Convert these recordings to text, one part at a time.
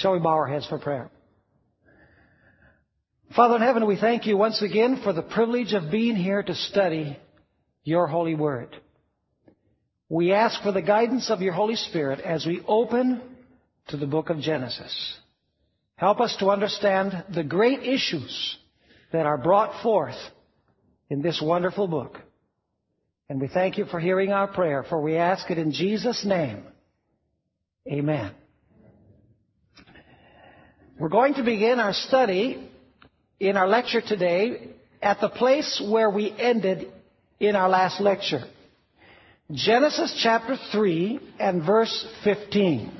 Shall we bow our heads for prayer? Father in heaven, we thank you once again for the privilege of being here to study your holy word. We ask for the guidance of your Holy Spirit as we open to the book of Genesis. Help us to understand the great issues that are brought forth in this wonderful book. And we thank you for hearing our prayer, for we ask it in Jesus' name. Amen. We're going to begin our study in our lecture today at the place where we ended in our last lecture. Genesis chapter 3 and verse 15.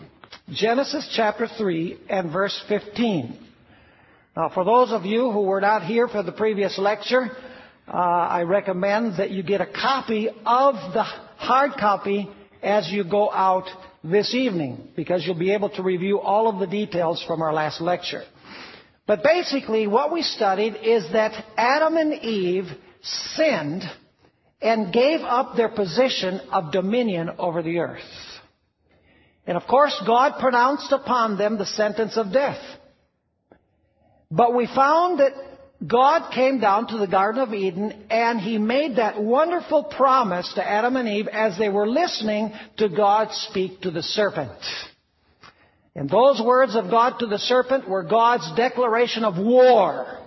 Genesis chapter 3 and verse 15. Now, for those of you who were not here for the previous lecture, uh, I recommend that you get a copy of the hard copy as you go out this evening, because you'll be able to review all of the details from our last lecture. But basically, what we studied is that Adam and Eve sinned and gave up their position of dominion over the earth. And of course, God pronounced upon them the sentence of death. But we found that God came down to the Garden of Eden and He made that wonderful promise to Adam and Eve as they were listening to God speak to the serpent. And those words of God to the serpent were God's declaration of war.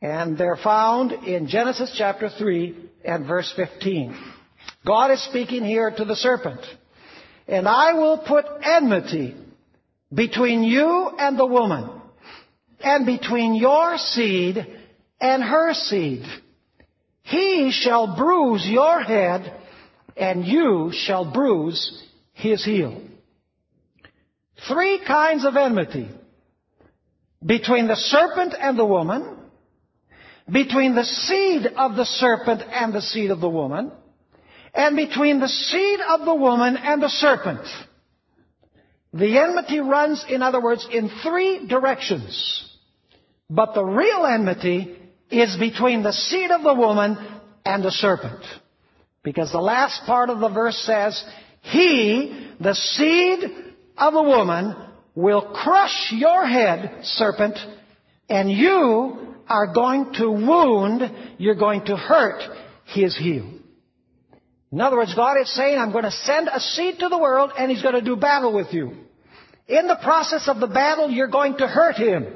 And they're found in Genesis chapter 3 and verse 15. God is speaking here to the serpent. And I will put enmity between you and the woman, and between your seed and her seed. He shall bruise your head, and you shall bruise his heel. Three kinds of enmity. Between the serpent and the woman, between the seed of the serpent and the seed of the woman, and between the seed of the woman and the serpent. The enmity runs, in other words, in three directions. But the real enmity is between the seed of the woman and the serpent. Because the last part of the verse says, He, the seed of the woman, will crush your head, serpent, and you are going to wound, you're going to hurt his heel. In other words, God is saying, I'm going to send a seed to the world and he's going to do battle with you. In the process of the battle, you're going to hurt him.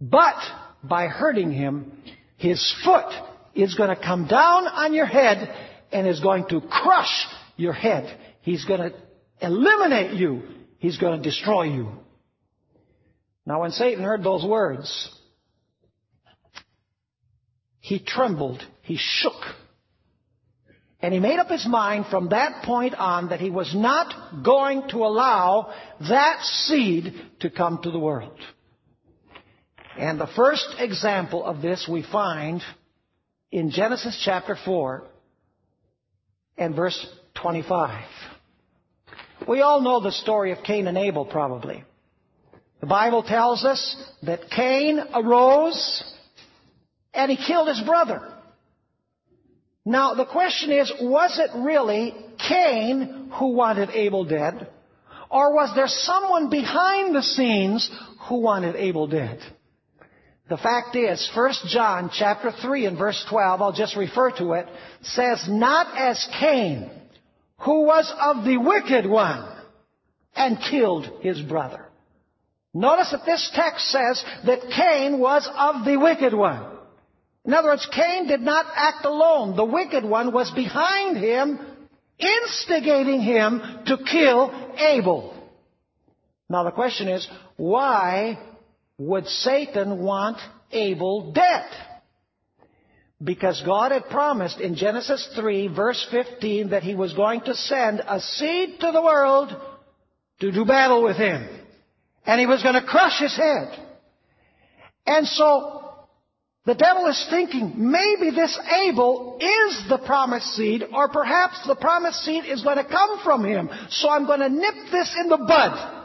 But by hurting him, his foot is going to come down on your head and is going to crush your head. He's going to eliminate you. He's going to destroy you. Now when Satan heard those words, he trembled, he shook. And he made up his mind from that point on that he was not going to allow that seed to come to the world. And the first example of this we find in Genesis chapter 4 and verse 25. We all know the story of Cain and Abel probably. The Bible tells us that Cain arose and he killed his brother. Now, the question is, was it really Cain who wanted Abel dead? Or was there someone behind the scenes who wanted Abel dead? The fact is, 1 John chapter 3 and verse 12, I'll just refer to it, says, Not as Cain, who was of the wicked one, and killed his brother. Notice that this text says that Cain was of the wicked one. In other words, Cain did not act alone. The wicked one was behind him, instigating him to kill Abel. Now the question is, why would Satan want Abel dead? Because God had promised in Genesis 3 verse 15 that he was going to send a seed to the world to do battle with him. And he was going to crush his head. And so the devil is thinking, maybe this Abel is the promised seed, or perhaps the promised seed is going to come from him. So I'm going to nip this in the bud.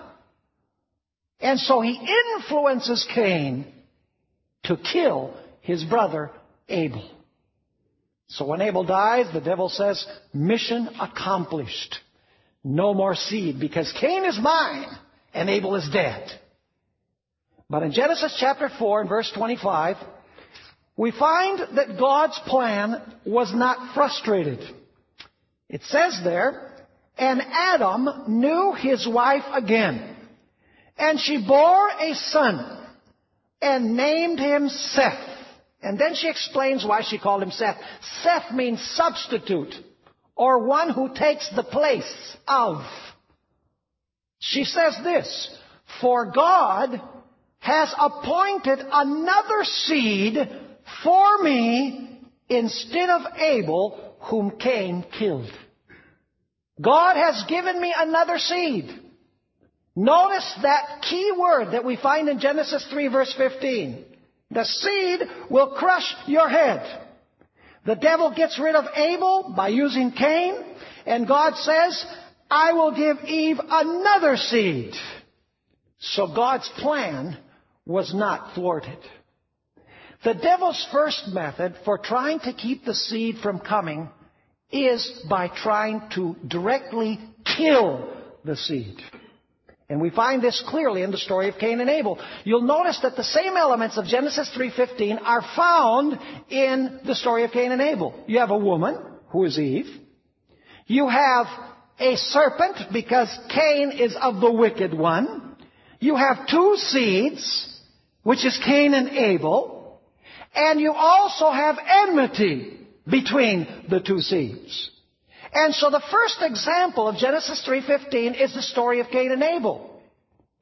And so he influences Cain to kill his brother Abel. So when Abel dies, the devil says, mission accomplished. No more seed, because Cain is mine, and Abel is dead. But in Genesis chapter 4 and verse 25, we find that God's plan was not frustrated. It says there, and Adam knew his wife again, and she bore a son, and named him Seth. And then she explains why she called him Seth. Seth means substitute, or one who takes the place of. She says this, for God has appointed another seed for me instead of Abel, whom Cain killed. God has given me another seed. Notice that key word that we find in Genesis 3 verse 15. The seed will crush your head. The devil gets rid of Abel by using Cain, and God says, I will give Eve another seed. So God's plan was not thwarted. The devil's first method for trying to keep the seed from coming is by trying to directly kill the seed. And we find this clearly in the story of Cain and Abel. You'll notice that the same elements of Genesis 3:15 are found in the story of Cain and Abel. You have a woman who is Eve. You have a serpent because Cain is of the wicked one. You have two seeds, which is Cain and Abel. And you also have enmity between the two seeds. And so the first example of Genesis 3.15 is the story of Cain and Abel.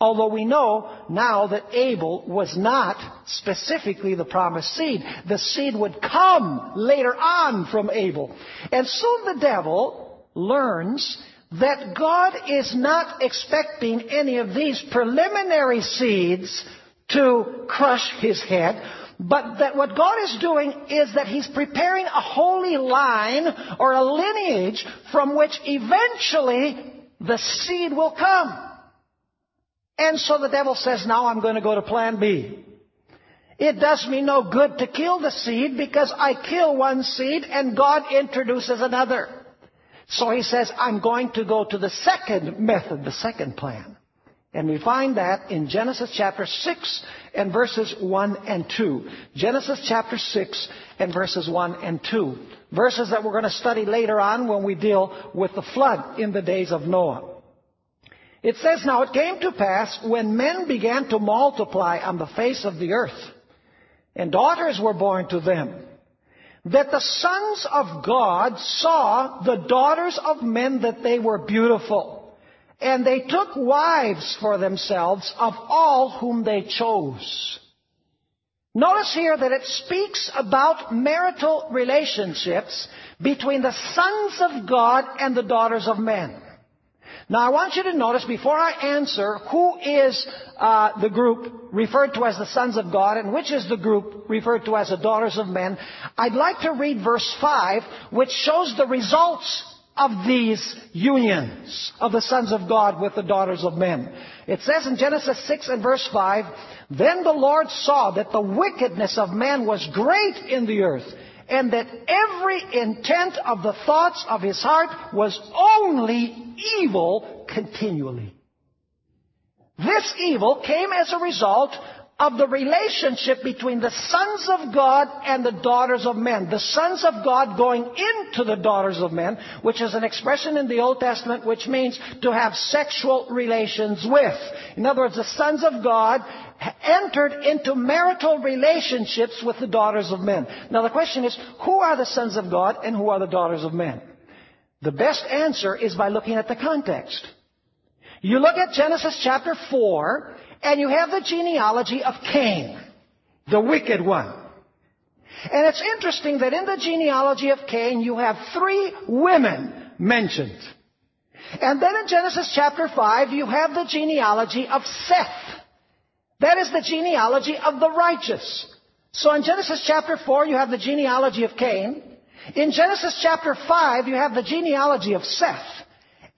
Although we know now that Abel was not specifically the promised seed. The seed would come later on from Abel. And soon the devil learns that God is not expecting any of these preliminary seeds to crush his head, but that what God is doing is that He's preparing a holy line or a lineage from which eventually the seed will come. And so the devil says, now I'm going to go to plan B. It does me no good to kill the seed because I kill one seed and God introduces another. So he says, I'm going to go to the second method, the second plan. And we find that in Genesis chapter 6 and verses 1 and 2. Genesis chapter 6 and verses 1 and 2. Verses that we're going to study later on when we deal with the flood in the days of Noah. It says, Now it came to pass when men began to multiply on the face of the earth, and daughters were born to them, that the sons of God saw the daughters of men that they were beautiful and they took wives for themselves of all whom they chose. Notice here that it speaks about marital relationships between the sons of God and the daughters of men. Now I want you to notice before I answer who is uh, the group referred to as the sons of God and which is the group referred to as the daughters of men, I'd like to read verse 5 which shows the results of these unions of the sons of God with the daughters of men. It says in Genesis 6 and verse 5, Then the Lord saw that the wickedness of man was great in the earth, and that every intent of the thoughts of his heart was only evil continually. This evil came as a result of the relationship between the sons of God and the daughters of men. The sons of God going into the daughters of men, which is an expression in the Old Testament which means to have sexual relations with. In other words, the sons of God entered into marital relationships with the daughters of men. Now the question is, who are the sons of God and who are the daughters of men? The best answer is by looking at the context. You look at Genesis chapter 4, and you have the genealogy of Cain, the wicked one. And it's interesting that in the genealogy of Cain, you have three women mentioned. And then in Genesis chapter 5, you have the genealogy of Seth. That is the genealogy of the righteous. So in Genesis chapter 4, you have the genealogy of Cain. In Genesis chapter 5, you have the genealogy of Seth.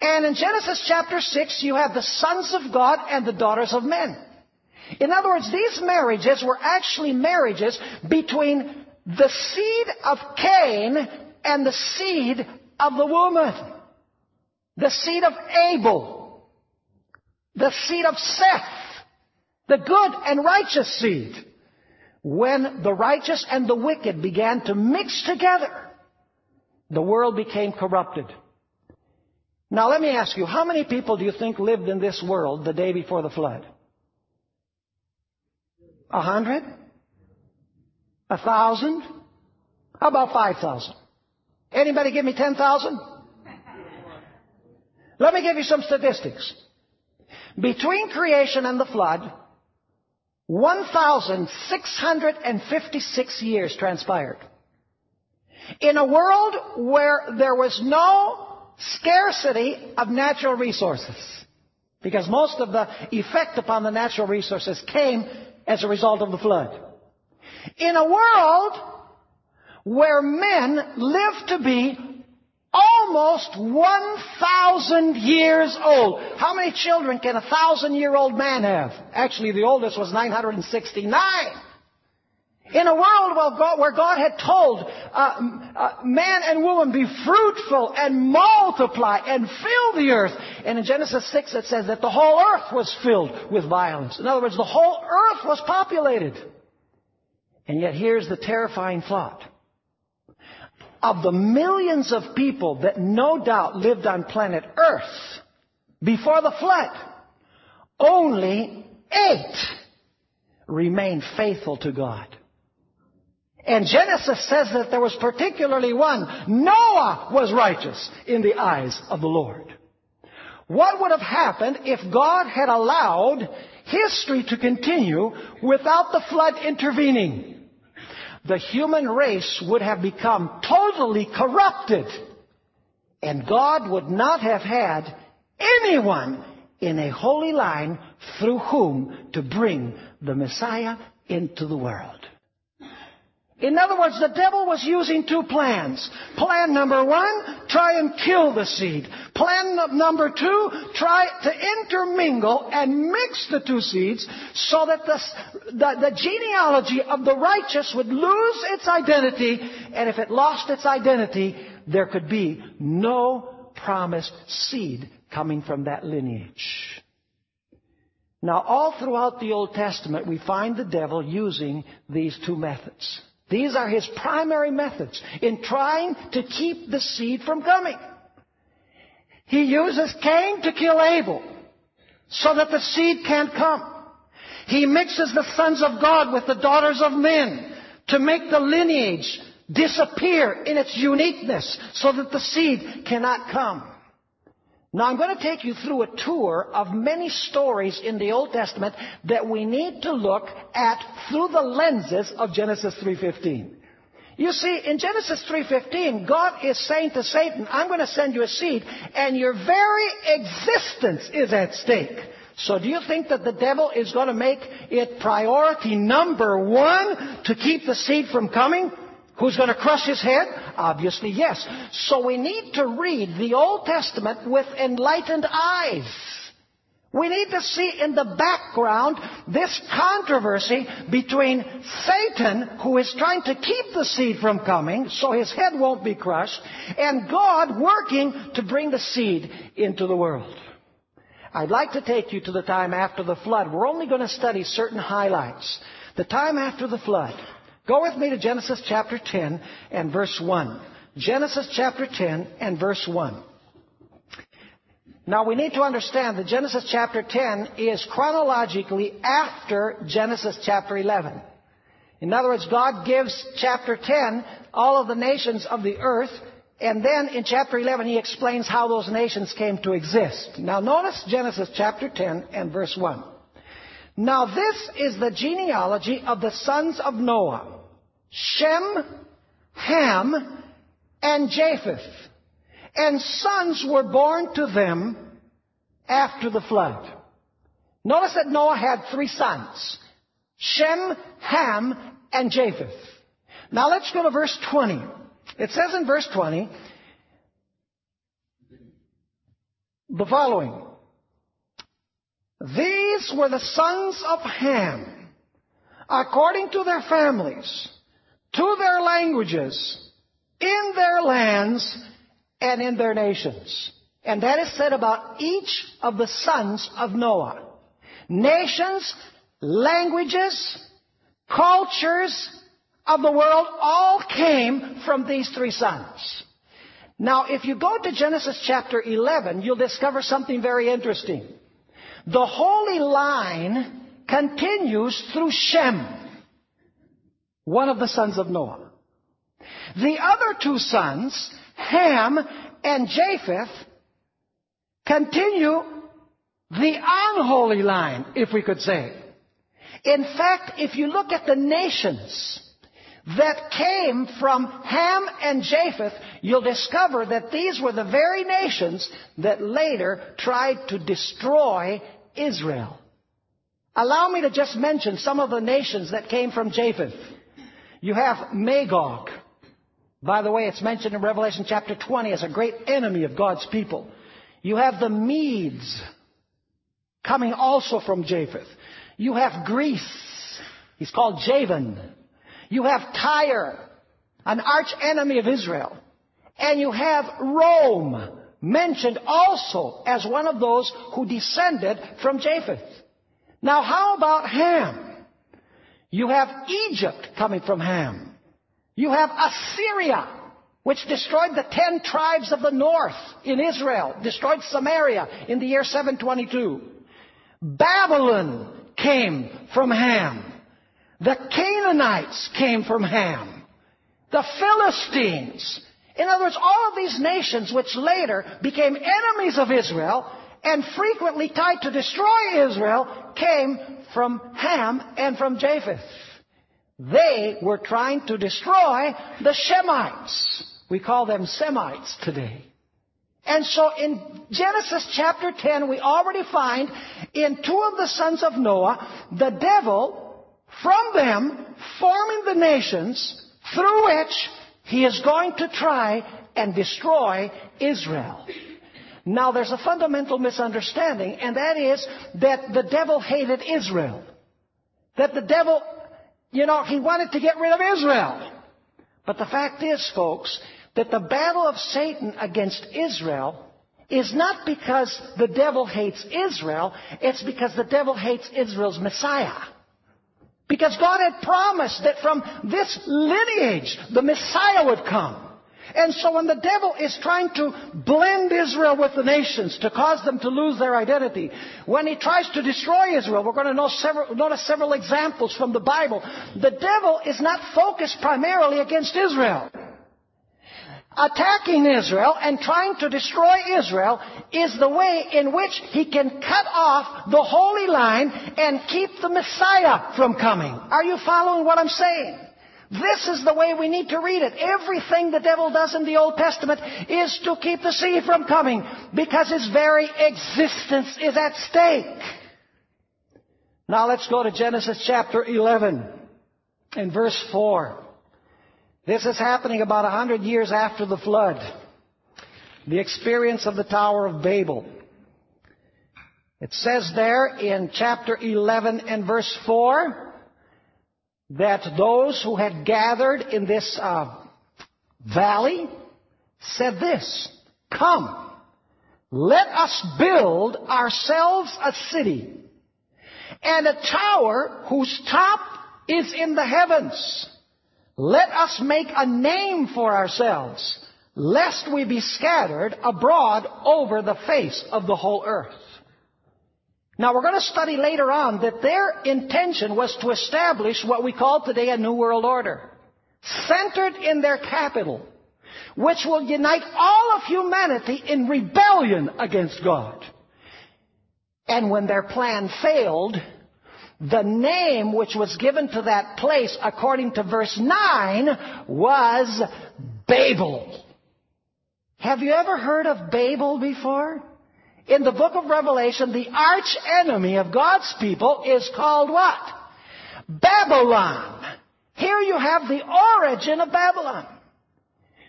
And in Genesis chapter 6, you have the sons of God and the daughters of men. In other words, these marriages were actually marriages between the seed of Cain and the seed of the woman. The seed of Abel. the seed of Seth, the good and righteous seed. When the righteous and the wicked began to mix together, the world became corrupted. Now let me ask you, how many people do you think lived in this world the day before the flood? A hundred? A thousand? How about five thousand? Anybody give me ten thousand? Let me give you some statistics. Between creation and the flood, 1,656 years transpired. In a world where there was no scarcity of natural resources, because most of the effect upon the natural resources came as a result of the flood. In a world where men lived to be almost 1,000 years old. How many children can a thousand year old man have? Actually, the oldest was 969. In a world where God, had told uh, uh, man and woman, be fruitful and multiply and fill the earth. And in Genesis 6 it says that the whole earth was filled with violence. In other words, the whole earth was populated. And yet here's the terrifying thought. Of the millions of people that no doubt lived on planet Earth before the flood, only eight remained faithful to God. And Genesis says that there was particularly one. Noah was righteous in the eyes of the Lord. What would have happened if God had allowed history to continue without the flood intervening? The human race would have become totally corrupted. And God would not have had anyone in a holy line through whom to bring the Messiah into the world. In other words, the devil was using two plans. Plan number one, try and kill the seed. Plan number two, try to intermingle and mix the two seeds so that the, the, the genealogy of the righteous would lose its identity, and if it lost its identity, there could be no promised seed coming from that lineage. Now, all throughout the Old Testament, we find the devil using these two methods. These are his primary methods in trying to keep the seed from coming. He uses Cain to kill Abel so that the seed can't come. He mixes the sons of God with the daughters of men to make the lineage disappear in its uniqueness so that the seed cannot come. Now I'm going to take you through a tour of many stories in the Old Testament that we need to look at through the lenses of Genesis 3.15. You see, in Genesis 3.15, God is saying to Satan, I'm going to send you a seed, and your very existence is at stake. So do you think that the devil is going to make it priority number one to keep the seed from coming? Who's going to crush his head? Obviously, yes. So we need to read the Old Testament with enlightened eyes. We need to see in the background this controversy between Satan, who is trying to keep the seed from coming so his head won't be crushed, and God working to bring the seed into the world. I'd like to take you to the time after the flood. We're only going to study certain highlights. The time after the flood. Go with me to Genesis chapter 10 and verse 1. Genesis chapter 10 and verse 1. Now we need to understand that Genesis chapter 10 is chronologically after Genesis chapter 11. In other words, God gives chapter 10 all of the nations of the earth, and then in chapter 11 he explains how those nations came to exist. Now notice Genesis chapter 10 and verse 1. Now this is the genealogy of the sons of Noah. Shem, Ham, and Japheth. And sons were born to them after the flood. Notice that Noah had three sons. Shem, Ham, and Japheth. Now let's go to verse 20. It says in verse 20, the following. These were the sons of Ham, according to their families, to their languages, in their lands, and in their nations. And that is said about each of the sons of Noah. Nations, languages, cultures of the world all came from these three sons. Now, if you go to Genesis chapter 11, you'll discover something very interesting. The holy line continues through Shem, one of the sons of Noah. The other two sons, Ham and Japheth, continue the unholy line, if we could say. In fact, if you look at the nations that came from Ham and Japheth, you'll discover that these were the very nations that later tried to destroy Israel. Allow me to just mention some of the nations that came from Japheth. You have Magog. By the way, it's mentioned in Revelation chapter 20 as a great enemy of God's people. You have the Medes coming also from Japheth. You have Greece. He's called Javan. You have Tyre, an arch enemy of Israel. And you have Rome, mentioned also as one of those who descended from Japheth. Now how about Ham? You have Egypt coming from Ham. You have Assyria, which destroyed the ten tribes of the north in Israel, destroyed Samaria in the year 722. Babylon came from Ham. The Canaanites came from Ham. The Philistines. In other words, all of these nations which later became enemies of Israel and frequently tried to destroy Israel came from Ham and from Japheth. They were trying to destroy the Shemites. We call them Semites today. And so in Genesis chapter 10, we already find in two of the sons of Noah, the devil, from them, forming the nations through which he is going to try and destroy Israel. Now there's a fundamental misunderstanding, and that is that the devil hated Israel. That the devil, you know, he wanted to get rid of Israel. But the fact is, folks, that the battle of Satan against Israel is not because the devil hates Israel, it's because the devil hates Israel's Messiah. Because God had promised that from this lineage the Messiah would come. And so when the devil is trying to blend Israel with the nations to cause them to lose their identity, when he tries to destroy Israel, we're going to several, notice several examples from the Bible. The devil is not focused primarily against Israel. Attacking Israel and trying to destroy Israel is the way in which he can cut off the holy line and keep the Messiah from coming. Are you following what I'm saying? This is the way we need to read it. Everything the devil does in the Old Testament is to keep the seed from coming because his very existence is at stake. Now let's go to Genesis chapter 11 and verse 4. This is happening about a hundred years after the flood. The experience of the Tower of Babel. It says there in chapter 11 and verse 4, that those who had gathered in this uh, valley said this, Come, let us build ourselves a city and a tower whose top is in the heavens. Let us make a name for ourselves, lest we be scattered abroad over the face of the whole earth. Now we're going to study later on that their intention was to establish what we call today a New World Order. Centered in their capital. Which will unite all of humanity in rebellion against God. And when their plan failed, the name which was given to that place according to verse 9 was Babel. Have you ever heard of Babel before? in the book of Revelation, the arch enemy of God's people is called what? Babylon. Here you have the origin of Babylon.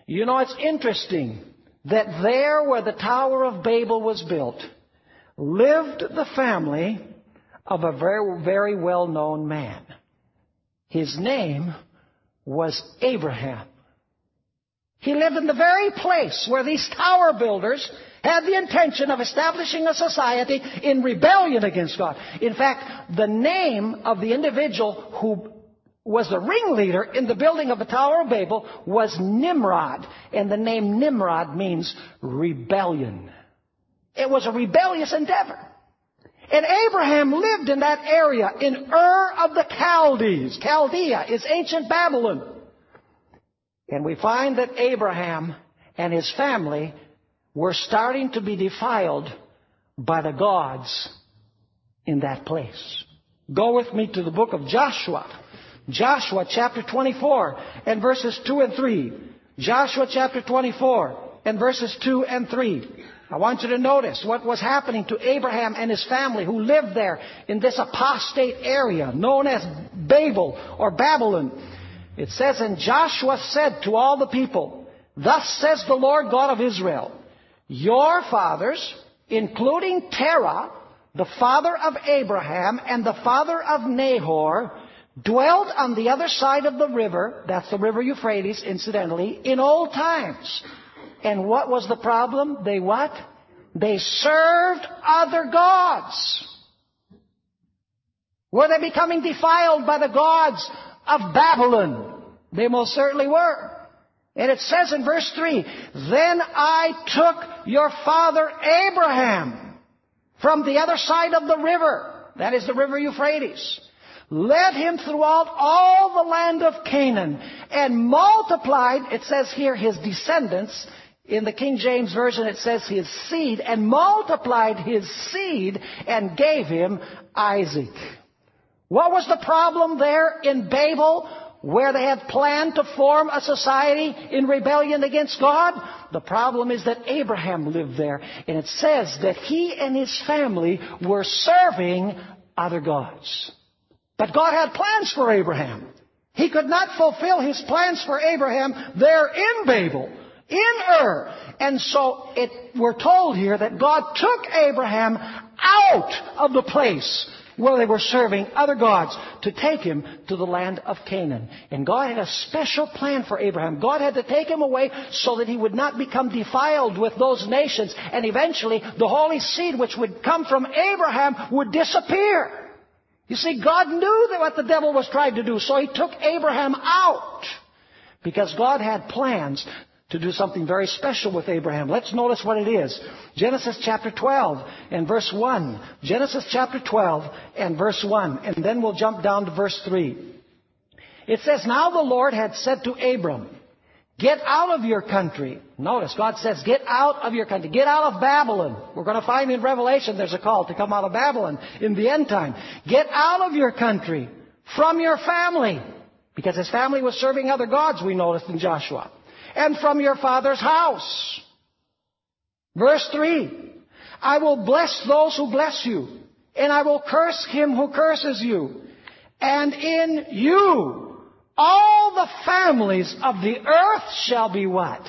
You know, it's interesting that there where the Tower of Babel was built lived the family of a very, very well-known man. His name was Abraham. He lived in the very place where these tower builders had the intention of establishing a society in rebellion against God. In fact, the name of the individual who was the ringleader in the building of the Tower of Babel was Nimrod. And the name Nimrod means rebellion. It was a rebellious endeavor. And Abraham lived in that area in Ur of the Chaldees. Chaldea is ancient Babylon. And we find that Abraham and his family were starting to be defiled by the gods in that place. Go with me to the book of Joshua. Joshua chapter 24 and verses 2 and 3. Joshua chapter 24 and verses 2 and 3. I want you to notice what was happening to Abraham and his family who lived there in this apostate area known as Babel or Babylon. It says, And Joshua said to all the people, Thus says the Lord God of Israel, Your fathers, including Terah, the father of Abraham and the father of Nahor, dwelt on the other side of the river, that's the river Euphrates, incidentally, in old times. And what was the problem? They what? They served other gods. Were they becoming defiled by the gods of Babylon? They most certainly were. And it says in verse 3, Then I took your father Abraham from the other side of the river, that is the river Euphrates, led him throughout all the land of Canaan, and multiplied, it says here, his descendants, in the King James Version, it says his seed, and multiplied his seed and gave him Isaac. What was the problem there in Babel, where they had planned to form a society in rebellion against God? The problem is that Abraham lived there, and it says that he and his family were serving other gods. But God had plans for Abraham. He could not fulfill his plans for Abraham there in Babel in Ur. And so it, we're told here that God took Abraham out of the place where they were serving other gods to take him to the land of Canaan. And God had a special plan for Abraham. God had to take him away so that he would not become defiled with those nations and eventually the holy seed which would come from Abraham would disappear. You see, God knew that what the devil was trying to do, so he took Abraham out. Because God had plans to do something very special with Abraham. Let's notice what it is. Genesis chapter 12 and verse 1. Genesis chapter 12 and verse 1. And then we'll jump down to verse 3. It says, Now the Lord had said to Abram, Get out of your country. Notice, God says, Get out of your country. Get out of Babylon. We're going to find in Revelation there's a call to come out of Babylon in the end time. Get out of your country, from your family. Because his family was serving other gods, we noticed in Joshua and from your father's house. Verse 3. I will bless those who bless you, and I will curse him who curses you. And in you, all the families of the earth shall be what?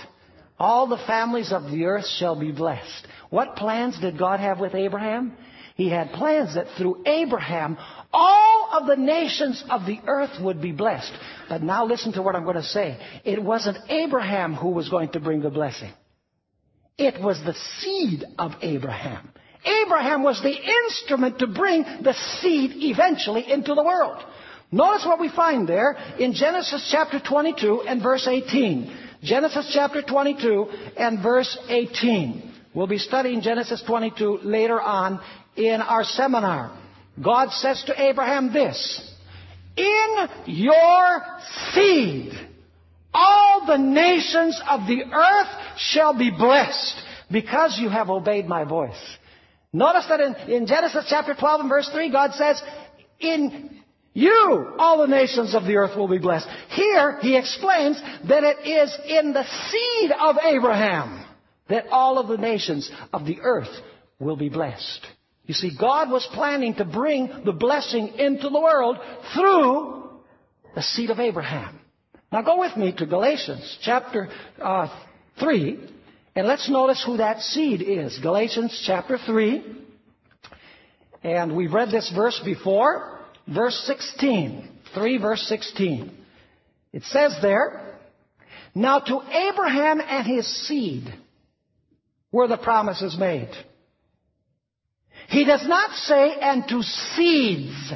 All the families of the earth shall be blessed. What plans did God have with Abraham? He had plans that through Abraham, all of the nations of the earth would be blessed. But now listen to what I'm going to say. It wasn't Abraham who was going to bring the blessing. It was the seed of Abraham. Abraham was the instrument to bring the seed eventually into the world. Notice what we find there in Genesis chapter 22 and verse 18. Genesis chapter 22 and verse 18. We'll be studying Genesis 22 later on in our seminar. God says to Abraham this, In your seed, all the nations of the earth shall be blessed because you have obeyed my voice. Notice that in, in Genesis chapter 12 and verse 3, God says, In you, all the nations of the earth will be blessed. Here, he explains that it is in the seed of Abraham that all of the nations of the earth will be blessed. You see, God was planning to bring the blessing into the world through the seed of Abraham. Now go with me to Galatians chapter uh, 3, and let's notice who that seed is. Galatians chapter 3, and we've read this verse before, verse 16. 3 verse 16. It says there, Now to Abraham and his seed, were the promises made. He does not say, and to seeds,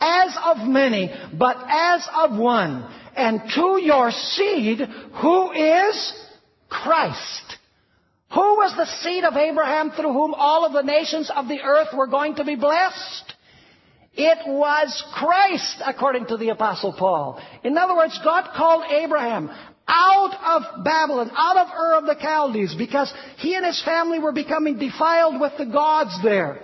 as of many, but as of one, and to your seed, who is Christ. Who was the seed of Abraham through whom all of the nations of the earth were going to be blessed? It was Christ, according to the apostle Paul. In other words, God called Abraham out of Babylon, out of Ur of the Chaldees, because he and his family were becoming defiled with the gods there.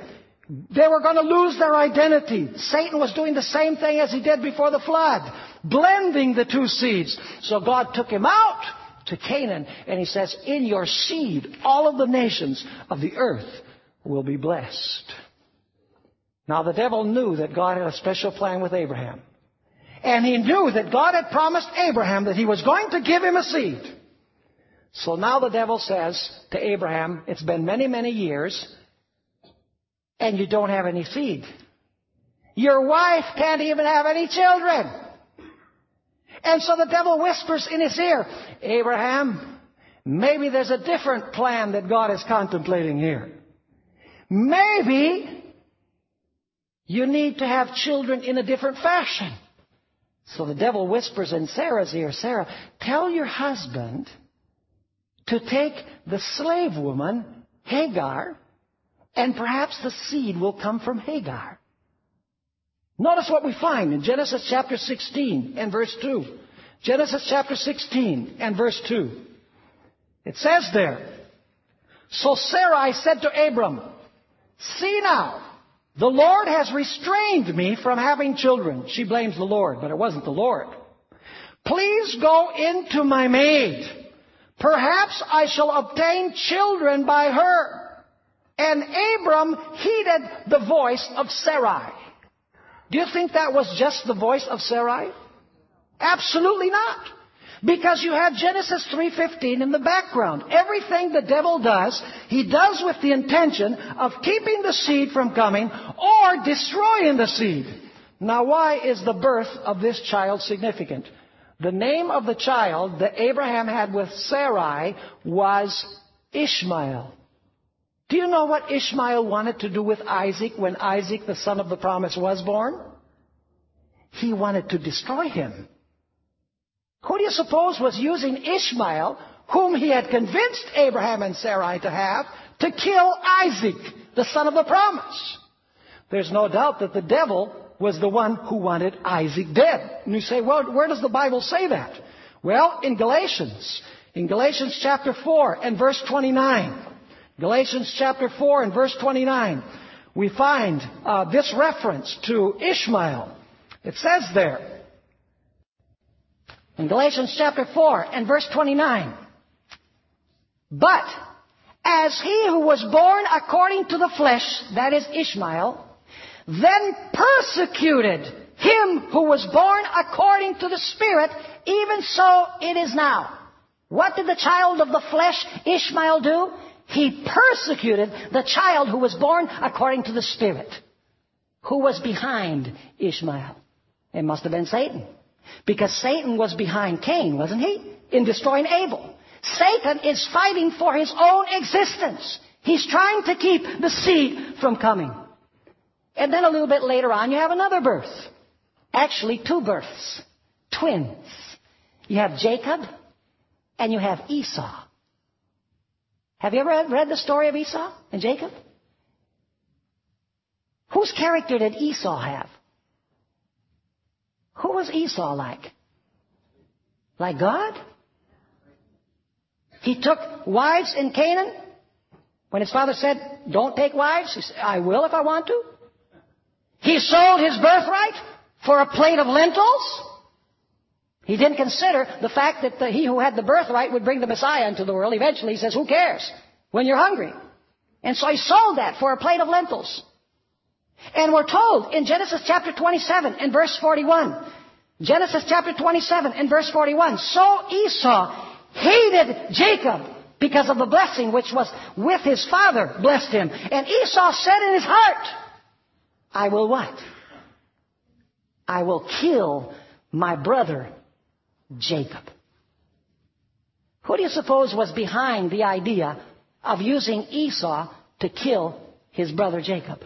They were going to lose their identity. Satan was doing the same thing as he did before the flood, blending the two seeds. So God took him out to Canaan, and he says, In your seed, all of the nations of the earth will be blessed. Now the devil knew that God had a special plan with Abraham. And he knew that God had promised Abraham that he was going to give him a seed. So now the devil says to Abraham, it's been many, many years, and you don't have any seed. Your wife can't even have any children. And so the devil whispers in his ear, Abraham, maybe there's a different plan that God is contemplating here. Maybe you need to have children in a different fashion. So the devil whispers in Sarah's ear, Sarah, tell your husband to take the slave woman, Hagar, and perhaps the seed will come from Hagar. Notice what we find in Genesis chapter 16 and verse 2. Genesis chapter 16 and verse 2. It says there, So Sarai said to Abram, See now, the Lord has restrained me from having children. She blames the Lord, but it wasn't the Lord. Please go into my maid. Perhaps I shall obtain children by her. And Abram heeded the voice of Sarai. Do you think that was just the voice of Sarai? Absolutely not. Because you have Genesis 3:15 in the background. Everything the devil does, he does with the intention of keeping the seed from coming or destroying the seed. Now why is the birth of this child significant? The name of the child that Abraham had with Sarai was Ishmael. Do you know what Ishmael wanted to do with Isaac when Isaac, the son of the promise, was born? He wanted to destroy him. Who do you suppose was using Ishmael, whom he had convinced Abraham and Sarai to have, to kill Isaac, the son of the promise? There's no doubt that the devil was the one who wanted Isaac dead. And you say, well, where does the Bible say that? Well, in Galatians. In Galatians chapter 4 and verse 29. Galatians chapter 4 and verse 29. We find uh, this reference to Ishmael. It says there, in Galatians chapter 4 and verse 29. But as he who was born according to the flesh, that is Ishmael, then persecuted him who was born according to the Spirit, even so it is now. What did the child of the flesh, Ishmael, do? He persecuted the child who was born according to the Spirit. Who was behind Ishmael? It must have been Satan. Because Satan was behind Cain, wasn't he? In destroying Abel. Satan is fighting for his own existence. He's trying to keep the seed from coming. And then a little bit later on, you have another birth. Actually, two births. Twins. You have Jacob and you have Esau. Have you ever read the story of Esau and Jacob? Whose character did Esau have? Who was Esau like? Like God? He took wives in Canaan. When his father said, don't take wives, he said, I will if I want to. He sold his birthright for a plate of lentils. He didn't consider the fact that the, he who had the birthright would bring the Messiah into the world. Eventually he says, who cares when you're hungry? And so he sold that for a plate of lentils. And we're told in Genesis chapter 27 and verse 41, Genesis chapter 27 and verse 41, so Esau hated Jacob because of the blessing which was with his father blessed him. And Esau said in his heart, I will what? I will kill my brother Jacob. Who do you suppose was behind the idea of using Esau to kill his brother Jacob.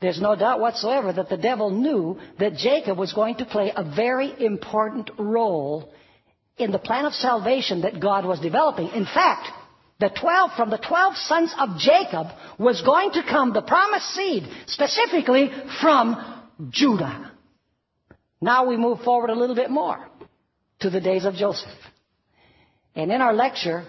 There's no doubt whatsoever that the devil knew that Jacob was going to play a very important role in the plan of salvation that God was developing. In fact, the 12, from the 12 sons of Jacob was going to come the promised seed, specifically from Judah. Now we move forward a little bit more to the days of Joseph. And in our lecture,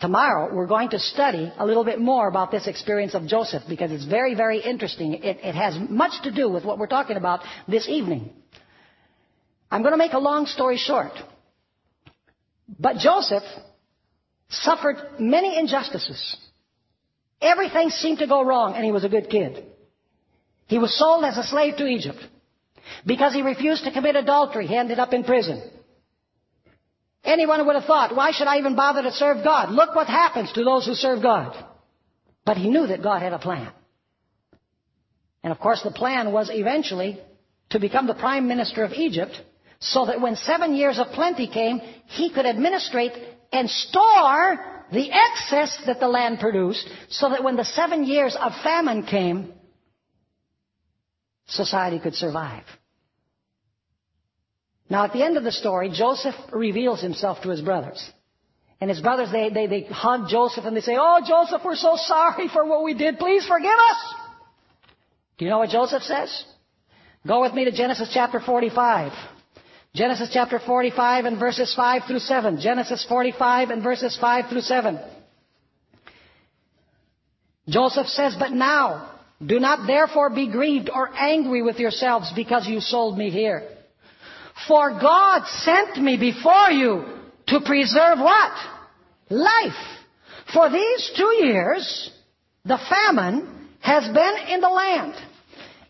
tomorrow, we're going to study a little bit more about this experience of Joseph because it's very, very interesting. It, it has much to do with what we're talking about this evening. I'm going to make a long story short. But Joseph suffered many injustices. Everything seemed to go wrong, and he was a good kid. He was sold as a slave to Egypt. Because he refused to commit adultery, he ended up in prison. Anyone would have thought, why should I even bother to serve God? Look what happens to those who serve God. But he knew that God had a plan. And of course, the plan was eventually to become the prime minister of Egypt so that when seven years of plenty came, he could administrate and store the excess that the land produced so that when the seven years of famine came, society could survive. Now, at the end of the story, Joseph reveals himself to his brothers. And his brothers, they, they, they hug Joseph and they say, Oh, Joseph, we're so sorry for what we did. Please forgive us. Do you know what Joseph says? Go with me to Genesis chapter 45. Genesis chapter 45 and verses 5 through 7. Genesis 45 and verses 5 through 7. Joseph says, But now, do not therefore be grieved or angry with yourselves because you sold me here. For God sent me before you to preserve what? Life. For these two years, the famine has been in the land.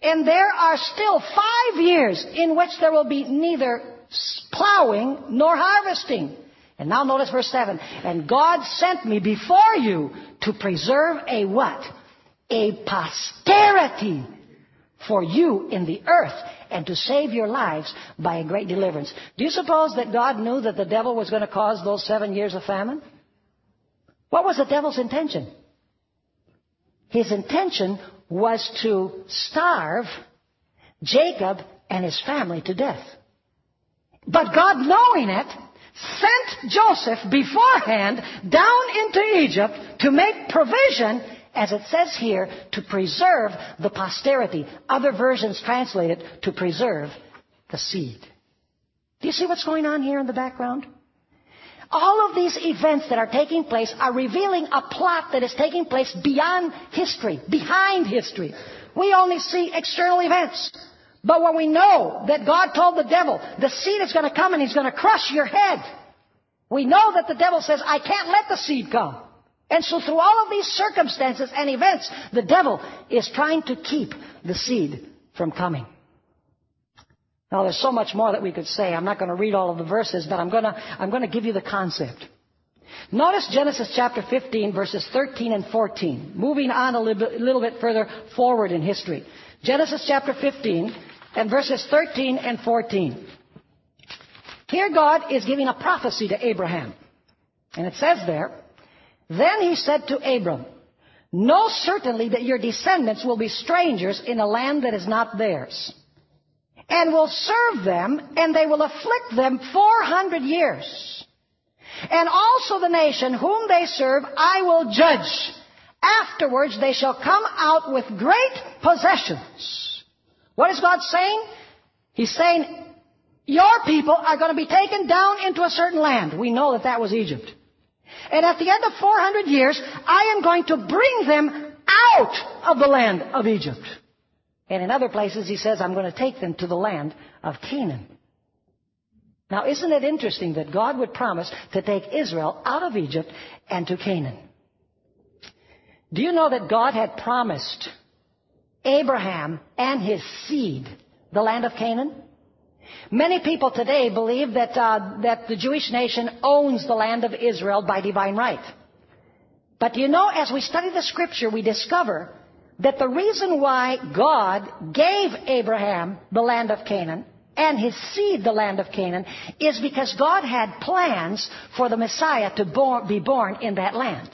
And there are still five years in which there will be neither plowing nor harvesting. And now notice verse 7. And God sent me before you to preserve a what? A posterity for you in the earth and to save your lives by a great deliverance. Do you suppose that God knew that the devil was going to cause those seven years of famine? What was the devil's intention? His intention was to starve Jacob and his family to death. But God, knowing it, sent Joseph beforehand down into Egypt to make provision as it says here, to preserve the posterity. Other versions translate it to preserve the seed. Do you see what's going on here in the background? All of these events that are taking place are revealing a plot that is taking place beyond history, behind history. We only see external events. But when we know that God told the devil, the seed is going to come and he's going to crush your head, we know that the devil says, I can't let the seed come. And so through all of these circumstances and events, the devil is trying to keep the seed from coming. Now there's so much more that we could say. I'm not going to read all of the verses, but I'm going to, I'm going to give you the concept. Notice Genesis chapter 15 verses 13 and 14. Moving on a little bit, little bit further forward in history. Genesis chapter 15 and verses 13 and 14. Here God is giving a prophecy to Abraham. And it says there, then he said to Abram, Know certainly that your descendants will be strangers in a land that is not theirs, and will serve them, and they will afflict them four hundred years. And also the nation whom they serve I will judge. Afterwards they shall come out with great possessions. What is God saying? He's saying, your people are going to be taken down into a certain land. We know that that was Egypt. And at the end of 400 years, I am going to bring them out of the land of Egypt. And in other places, he says, I'm going to take them to the land of Canaan. Now, isn't it interesting that God would promise to take Israel out of Egypt and to Canaan? Do you know that God had promised Abraham and his seed the land of Canaan? Many people today believe that, uh, that the Jewish nation owns the land of Israel by divine right. But you know, as we study the scripture, we discover that the reason why God gave Abraham the land of Canaan and his seed the land of Canaan is because God had plans for the Messiah to be born in that land.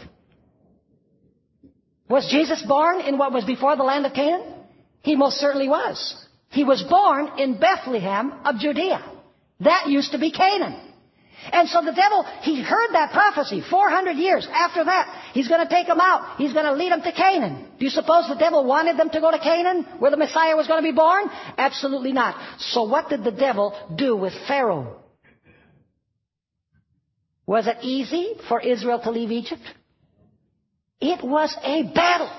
Was Jesus born in what was before the land of Canaan? He most certainly was. He was born in Bethlehem of Judea. That used to be Canaan. And so the devil, he heard that prophecy 400 years after that. He's going to take them out. He's going to lead them to Canaan. Do you suppose the devil wanted them to go to Canaan where the Messiah was going to be born? Absolutely not. So what did the devil do with Pharaoh? Was it easy for Israel to leave Egypt? It was a battle.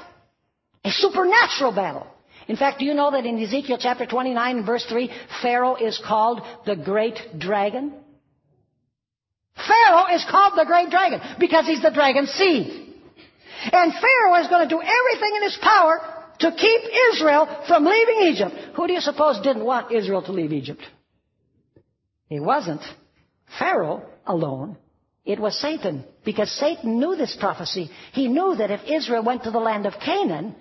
A supernatural battle. In fact, do you know that in Ezekiel chapter 29 and verse 3, Pharaoh is called the great dragon? Pharaoh is called the great dragon because he's the dragon's seed. And Pharaoh is going to do everything in his power to keep Israel from leaving Egypt. Who do you suppose didn't want Israel to leave Egypt? It wasn't Pharaoh alone. It was Satan. Because Satan knew this prophecy. He knew that if Israel went to the land of Canaan,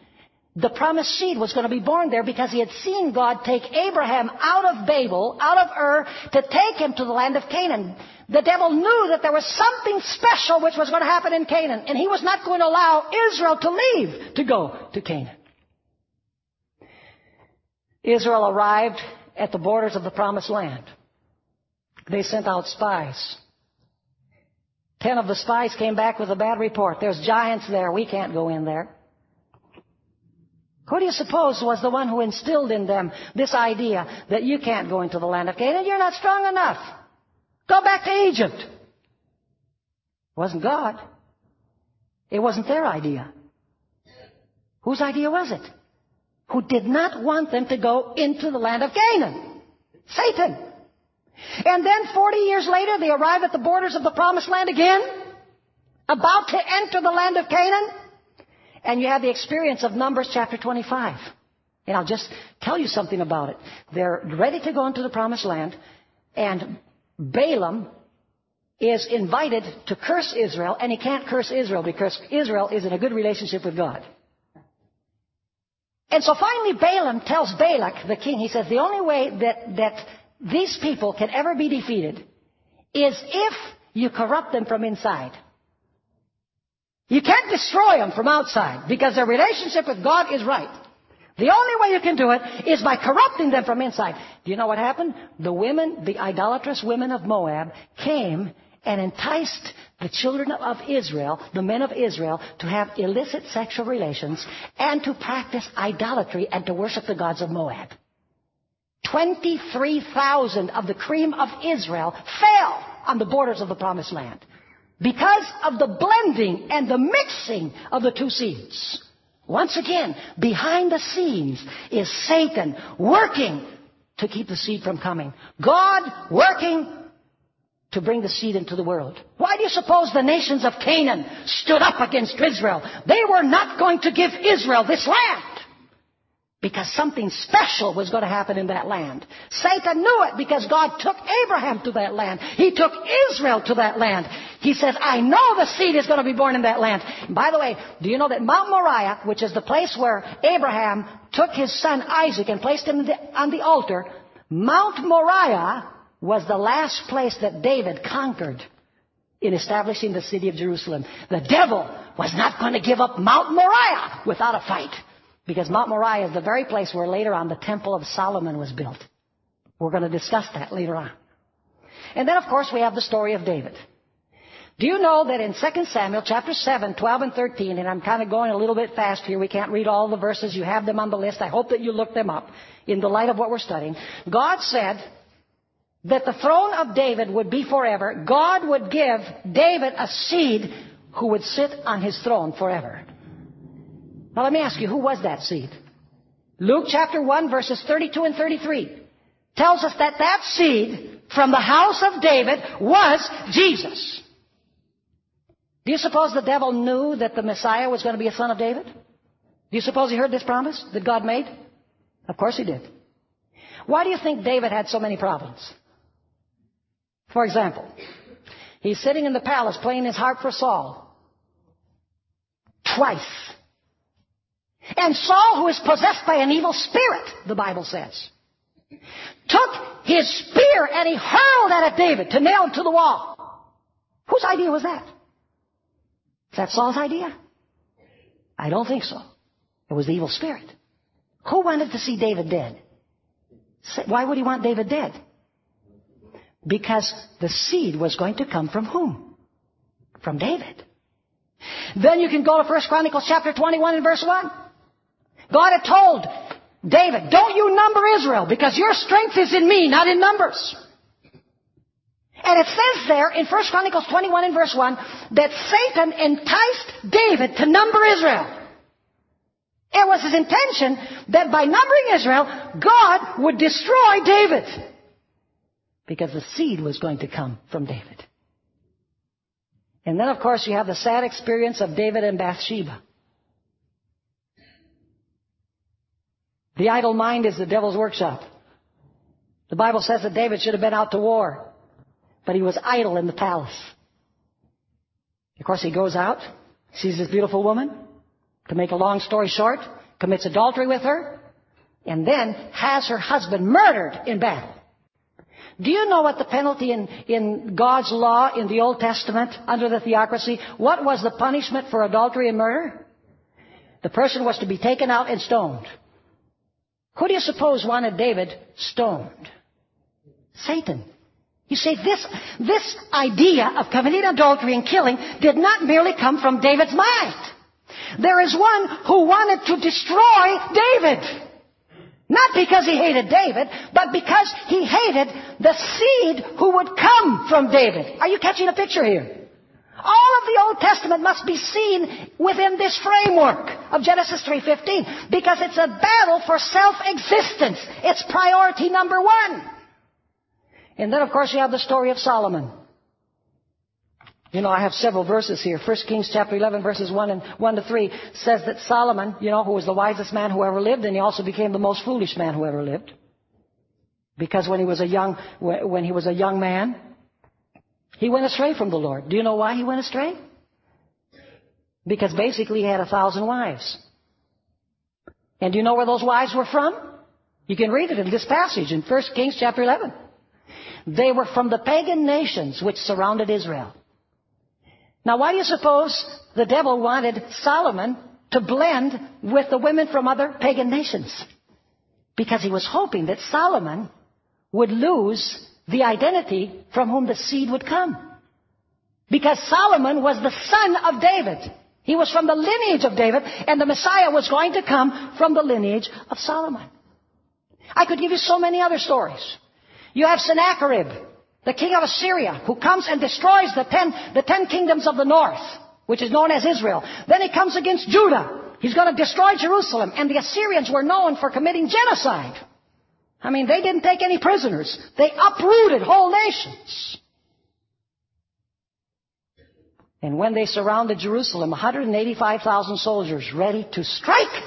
the promised seed was going to be born there because he had seen God take Abraham out of Babel, out of Ur, to take him to the land of Canaan. The devil knew that there was something special which was going to happen in Canaan, and he was not going to allow Israel to leave to go to Canaan. Israel arrived at the borders of the promised land. They sent out spies. Ten of the spies came back with a bad report. There's giants there. We can't go in there. Who do you suppose was the one who instilled in them this idea that you can't go into the land of Canaan? You're not strong enough. Go back to Egypt. It wasn't God. It wasn't their idea. Whose idea was it? Who did not want them to go into the land of Canaan? Satan. And then 40 years later, they arrive at the borders of the promised land again, about to enter the land of Canaan, and you have the experience of Numbers chapter 25. And I'll just tell you something about it. They're ready to go into the promised land, and Balaam is invited to curse Israel, and he can't curse Israel because Israel is in a good relationship with God. And so finally Balaam tells Balak, the king, he says, the only way that, that these people can ever be defeated is if you corrupt them from inside. You can't destroy them from outside because their relationship with God is right. The only way you can do it is by corrupting them from inside. Do you know what happened? The women, the idolatrous women of Moab, came and enticed the children of Israel, the men of Israel, to have illicit sexual relations and to practice idolatry and to worship the gods of Moab. 23,000 of the cream of Israel fell on the borders of the promised land because of the blending and the mixing of the two seeds. Once again, behind the scenes is Satan working to keep the seed from coming. God working to bring the seed into the world. Why do you suppose the nations of Canaan stood up against Israel? They were not going to give Israel this land. Because something special was going to happen in that land. Satan knew it because God took Abraham to that land. He took Israel to that land. He says, I know the seed is going to be born in that land. And by the way, do you know that Mount Moriah, which is the place where Abraham took his son Isaac and placed him on the altar, Mount Moriah was the last place that David conquered in establishing the city of Jerusalem. The devil was not going to give up Mount Moriah without a fight. Because Mount Moriah is the very place where later on the Temple of Solomon was built. We're going to discuss that later on. And then, of course, we have the story of David. Do you know that in 2 Samuel chapter 7, 12 and 13, and I'm kind of going a little bit fast here, we can't read all the verses, you have them on the list, I hope that you look them up in the light of what we're studying. God said that the throne of David would be forever. God would give David a seed who would sit on his throne forever. Now let me ask you, who was that seed? Luke chapter 1 verses 32 and 33 tells us that that seed from the house of David was Jesus. Do you suppose the devil knew that the Messiah was going to be a son of David? Do you suppose he heard this promise that God made? Of course he did. Why do you think David had so many problems? For example, he's sitting in the palace playing his harp for Saul. Twice and Saul, who is possessed by an evil spirit, the Bible says, took his spear and he hurled it at David to nail him to the wall. Whose idea was that? Is that Saul's idea? I don't think so. It was the evil spirit. Who wanted to see David dead? Why would he want David dead? Because the seed was going to come from whom? From David. Then you can go to 1 Chronicles chapter 21 and verse 1. God had told David, don't you number Israel because your strength is in me, not in numbers. And it says there in 1 Chronicles 21 and verse 1 that Satan enticed David to number Israel. It was his intention that by numbering Israel, God would destroy David. Because the seed was going to come from David. And then, of course, you have the sad experience of David and Bathsheba. The idle mind is the devil's workshop. The Bible says that David should have been out to war, but he was idle in the palace. Of course, he goes out, sees this beautiful woman, to make a long story short, commits adultery with her, and then has her husband murdered in battle. Do you know what the penalty in, in God's law in the Old Testament under the theocracy, what was the punishment for adultery and murder? The person was to be taken out and stoned. Who do you suppose wanted David stoned? Satan. You see, this, this idea of committing adultery and killing did not merely come from David's mind. There is one who wanted to destroy David. Not because he hated David, but because he hated the seed who would come from David. Are you catching a picture here? All of the Old Testament must be seen within this framework of Genesis 3.15 because it's a battle for self-existence. It's priority number one. And then of course you have the story of Solomon. You know, I have several verses here. 1 Kings chapter 11 verses 1 and 1 to 3 says that Solomon, you know, who was the wisest man who ever lived, and he also became the most foolish man who ever lived. Because when he was a young, when he was a young man, he went astray from the Lord. Do you know why he went astray? Because basically he had a thousand wives. And do you know where those wives were from? You can read it in this passage in 1 Kings chapter 11. They were from the pagan nations which surrounded Israel. Now, why do you suppose the devil wanted Solomon to blend with the women from other pagan nations? Because he was hoping that Solomon would lose the identity from whom the seed would come. Because Solomon was the son of David. He was from the lineage of David, and the Messiah was going to come from the lineage of Solomon. I could give you so many other stories. You have Sennacherib, the king of Assyria, who comes and destroys the ten, the ten kingdoms of the north, which is known as Israel. Then he comes against Judah. He's going to destroy Jerusalem. And the Assyrians were known for committing genocide. I mean, they didn't take any prisoners. They uprooted whole nations. And when they surrounded Jerusalem, 185,000 soldiers ready to strike.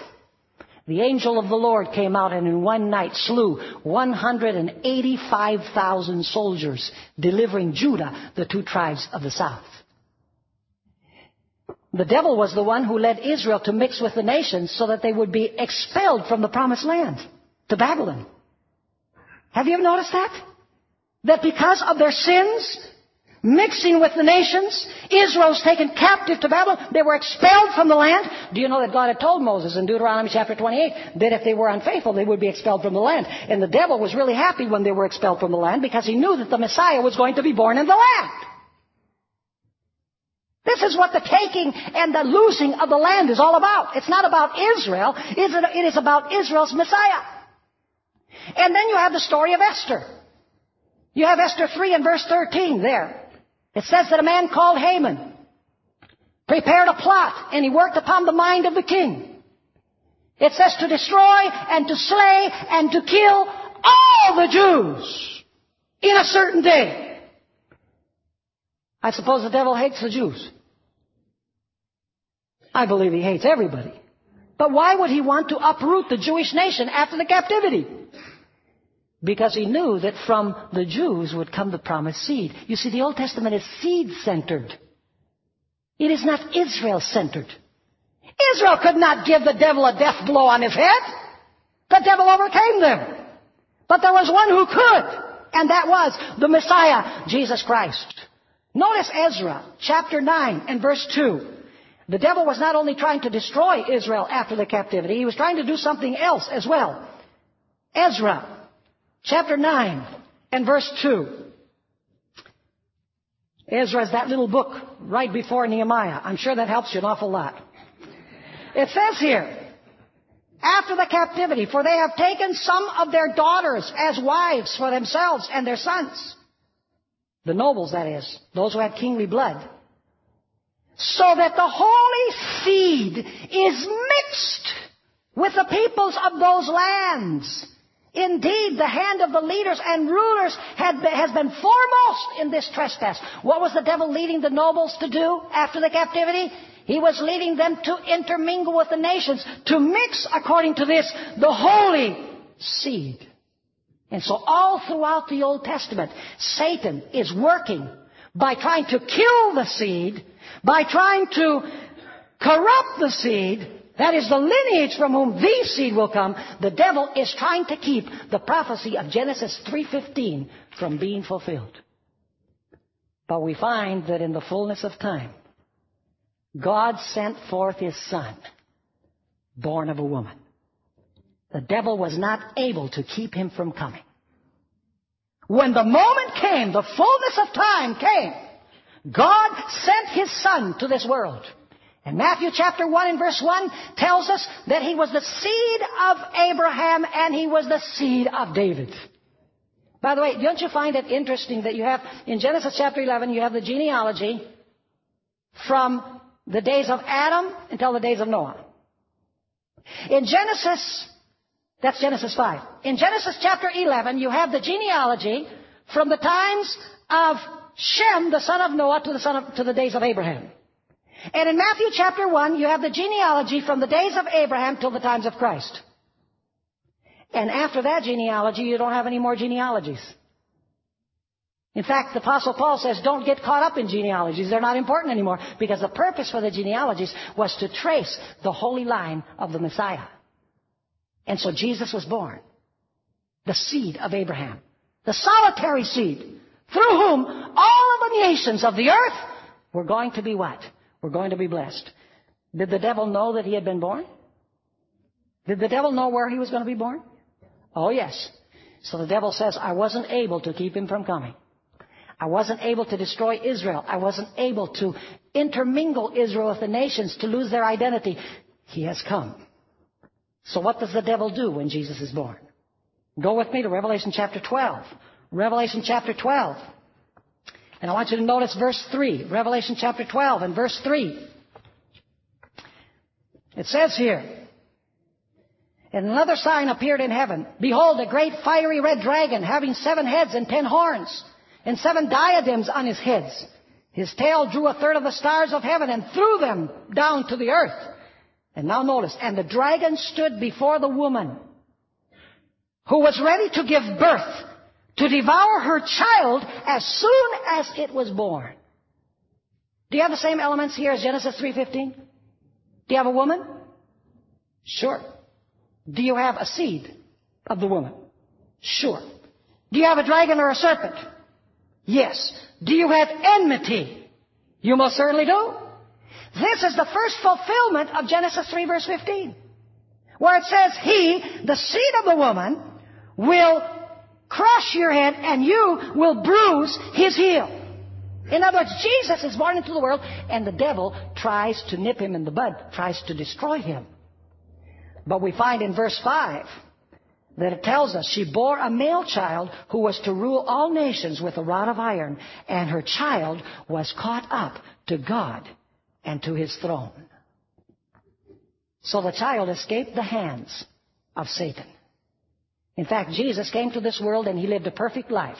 The angel of the Lord came out and in one night slew 185,000 soldiers, delivering Judah, the two tribes of the south. The devil was the one who led Israel to mix with the nations so that they would be expelled from the promised land to Babylon. Have you ever noticed that? That because of their sins, mixing with the nations. Israel's taken captive to Babylon. They were expelled from the land. Do you know that God had told Moses in Deuteronomy chapter 28 that if they were unfaithful, they would be expelled from the land. And the devil was really happy when they were expelled from the land because he knew that the Messiah was going to be born in the land. This is what the taking and the losing of the land is all about. It's not about Israel. It is about Israel's Messiah. And then you have the story of Esther. You have Esther 3 and verse 13 there. It says that a man called Haman prepared a plot and he worked upon the mind of the king. It says to destroy and to slay and to kill all the Jews in a certain day. I suppose the devil hates the Jews. I believe he hates everybody. But why would he want to uproot the Jewish nation after the captivity? Because he knew that from the Jews would come the promised seed. You see, the Old Testament is seed centered. It is not Israel centered. Israel could not give the devil a death blow on his head. The devil overcame them. But there was one who could, and that was the Messiah, Jesus Christ. Notice Ezra, chapter 9 and verse 2. The devil was not only trying to destroy Israel after the captivity, he was trying to do something else as well. Ezra, chapter 9 and verse 2. Ezra is that little book right before Nehemiah. I'm sure that helps you an awful lot. It says here, after the captivity, for they have taken some of their daughters as wives for themselves and their sons. The nobles, that is, those who had kingly blood. So that the holy seed is mixed with the peoples of those lands. Indeed, the hand of the leaders and rulers has been foremost in this trespass. What was the devil leading the nobles to do after the captivity? He was leading them to intermingle with the nations, to mix, according to this, the holy seed. And so all throughout the Old Testament, Satan is working by trying to kill the seed, by trying to corrupt the seed, that is the lineage from whom the seed will come. The devil is trying to keep the prophecy of Genesis 3.15 from being fulfilled. But we find that in the fullness of time, God sent forth His Son, born of a woman. The devil was not able to keep him from coming. When the moment came, the fullness of time came, God sent His Son to this world. And Matthew chapter 1 and verse 1 tells us that he was the seed of Abraham and he was the seed of David. By the way, don't you find it interesting that you have, in Genesis chapter 11, you have the genealogy from the days of Adam until the days of Noah. In Genesis, that's Genesis 5. In Genesis chapter 11, you have the genealogy from the times of Shem, the son of Noah, to the, son of, to the days of Abraham. And in Matthew chapter 1, you have the genealogy from the days of Abraham till the times of Christ. And after that genealogy, you don't have any more genealogies. In fact, the Apostle Paul says, don't get caught up in genealogies. They're not important anymore because the purpose for the genealogies was to trace the holy line of the Messiah. And so Jesus was born. The seed of Abraham. The solitary seed. Through whom all of the nations of the earth were going to be what? We're going to be blessed. Did the devil know that he had been born? Did the devil know where he was going to be born? Oh yes. So the devil says, I wasn't able to keep him from coming. I wasn't able to destroy Israel. I wasn't able to intermingle Israel with the nations to lose their identity. He has come. So what does the devil do when Jesus is born? Go with me to Revelation chapter 12. Revelation chapter 12. And I want you to notice verse 3, Revelation chapter 12 and verse 3. It says here, and another sign appeared in heaven. Behold, a great fiery red dragon having seven heads and ten horns and seven diadems on his heads. His tail drew a third of the stars of heaven and threw them down to the earth. And now notice, and the dragon stood before the woman who was ready to give birth to devour her child as soon as it was born. Do you have the same elements here as Genesis 3.15? Do you have a woman? Sure. Do you have a seed of the woman? Sure. Do you have a dragon or a serpent? Yes. Do you have enmity? You most certainly do. This is the first fulfillment of Genesis 3 verse 15. Where it says, He, the seed of the woman, will crush your head and you will bruise his heel. In other words, Jesus is born into the world and the devil tries to nip him in the bud, tries to destroy him. But we find in verse 5 that it tells us she bore a male child who was to rule all nations with a rod of iron, and her child was caught up to God and to his throne. So the child escaped the hands of Satan. In fact, Jesus came to this world and he lived a perfect life.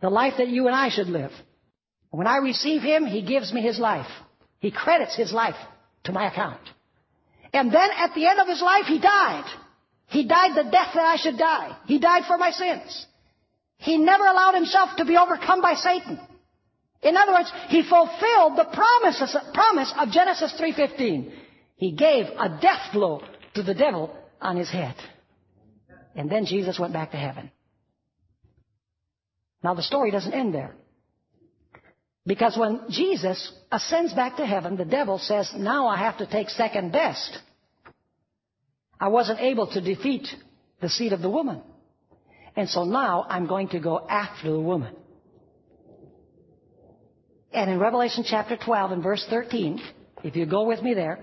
The life that you and I should live. When I receive him, he gives me his life. He credits his life to my account. And then at the end of his life, he died. He died the death that I should die. He died for my sins. He never allowed himself to be overcome by Satan. In other words, he fulfilled the promises, promise of Genesis 3.15. He gave a death blow to the devil on his head. And then Jesus went back to heaven. Now the story doesn't end there. Because when Jesus ascends back to heaven, the devil says, now I have to take second best. I wasn't able to defeat the seed of the woman. And so now I'm going to go after the woman. And in Revelation chapter 12 and verse 13, if you go with me there,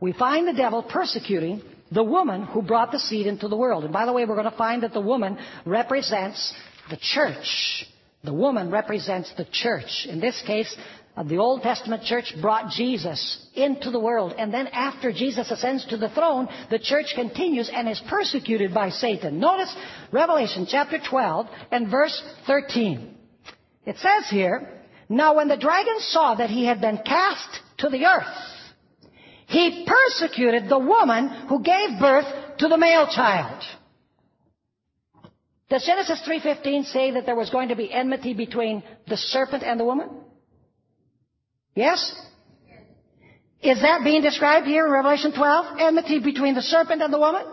we find the devil persecuting the woman who brought the seed into the world. And by the way, we're going to find that the woman represents the church. The woman represents the church. In this case, uh, the Old Testament church brought Jesus into the world. And then after Jesus ascends to the throne, the church continues and is persecuted by Satan. Notice Revelation chapter 12 and verse 13. It says here, Now when the dragon saw that he had been cast to the earth, he persecuted the woman who gave birth to the male child. Does Genesis 3.15 say that there was going to be enmity between the serpent and the woman? Yes? Is that being described here in Revelation 12? Enmity between the serpent and the woman?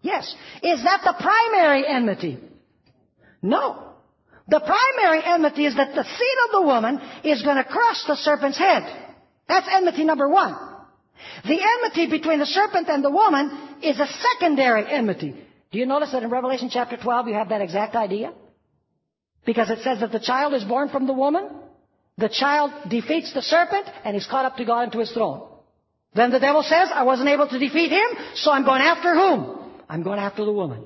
Yes. Is that the primary enmity? No. The primary enmity is that the seed of the woman is going to crush the serpent's head. That's enmity number one. The enmity between the serpent and the woman is a secondary enmity. Do you notice that in Revelation chapter 12 you have that exact idea? Because it says that the child is born from the woman, the child defeats the serpent, and he's caught up to God into his throne. Then the devil says, I wasn't able to defeat him, so I'm going after whom? I'm going after the woman.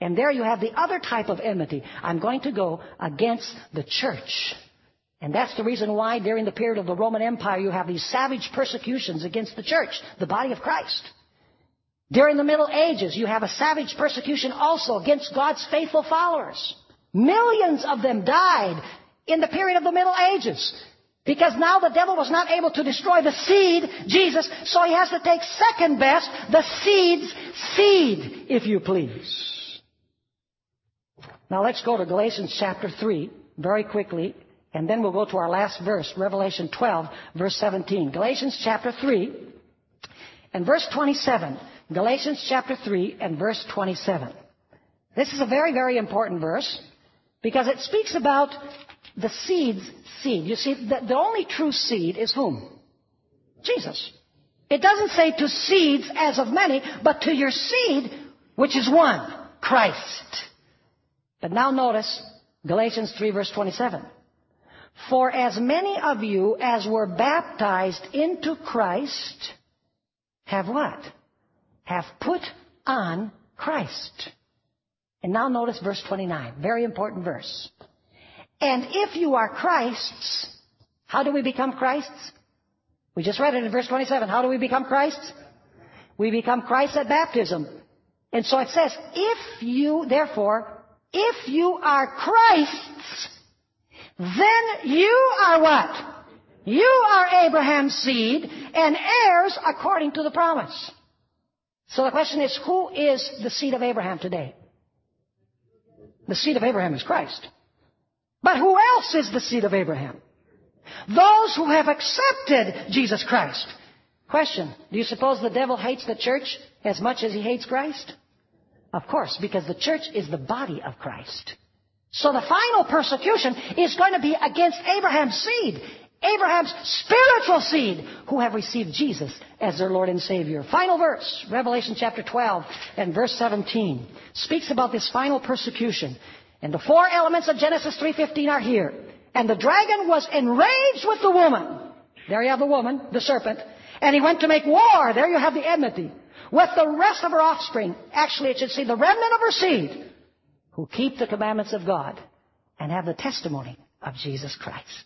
And there you have the other type of enmity. I'm going to go against the church. And that's the reason why during the period of the Roman Empire you have these savage persecutions against the church, the body of Christ. During the Middle Ages, you have a savage persecution also against God's faithful followers. Millions of them died in the period of the Middle Ages. Because now the devil was not able to destroy the seed, Jesus, so he has to take second best, the seed's seed, if you please. Now let's go to Galatians chapter 3 very quickly, then we'll go to our last verse, Revelation 12, verse 17. Galatians chapter 3 and verse 27. Galatians chapter 3 and verse 27. This is a very, very important verse because it speaks about the seed's seed. You see, the, the only true seed is whom? Jesus. It doesn't say to seeds as of many, but to your seed, which is one, Christ. But now notice Galatians 3 verse 27. For as many of you as were baptized into Christ have what? have put on Christ. And now notice verse 29. Very important verse. And if you are Christ's, how do we become Christ's? We just read it in verse 27. How do we become Christ's? We become Christ at baptism. And so it says, if you, therefore, if you are Christ's, then you are what? You are Abraham's seed and heirs according to the promise. So the question is, who is the seed of Abraham today? The seed of Abraham is Christ. But who else is the seed of Abraham? Those who have accepted Jesus Christ. Question, do you suppose the devil hates the church as much as he hates Christ? Of course, because the church is the body of Christ. So the final persecution is going to be against Abraham's seed. Abraham's spiritual seed who have received Jesus as their Lord and Savior. Final verse, Revelation chapter 12 and verse 17 speaks about this final persecution. And the four elements of Genesis 3.15 are here. And the dragon was enraged with the woman. There you have the woman, the serpent. And he went to make war. There you have the enmity. With the rest of her offspring. Actually, it should say the remnant of her seed. Who keep the commandments of God and have the testimony of Jesus Christ.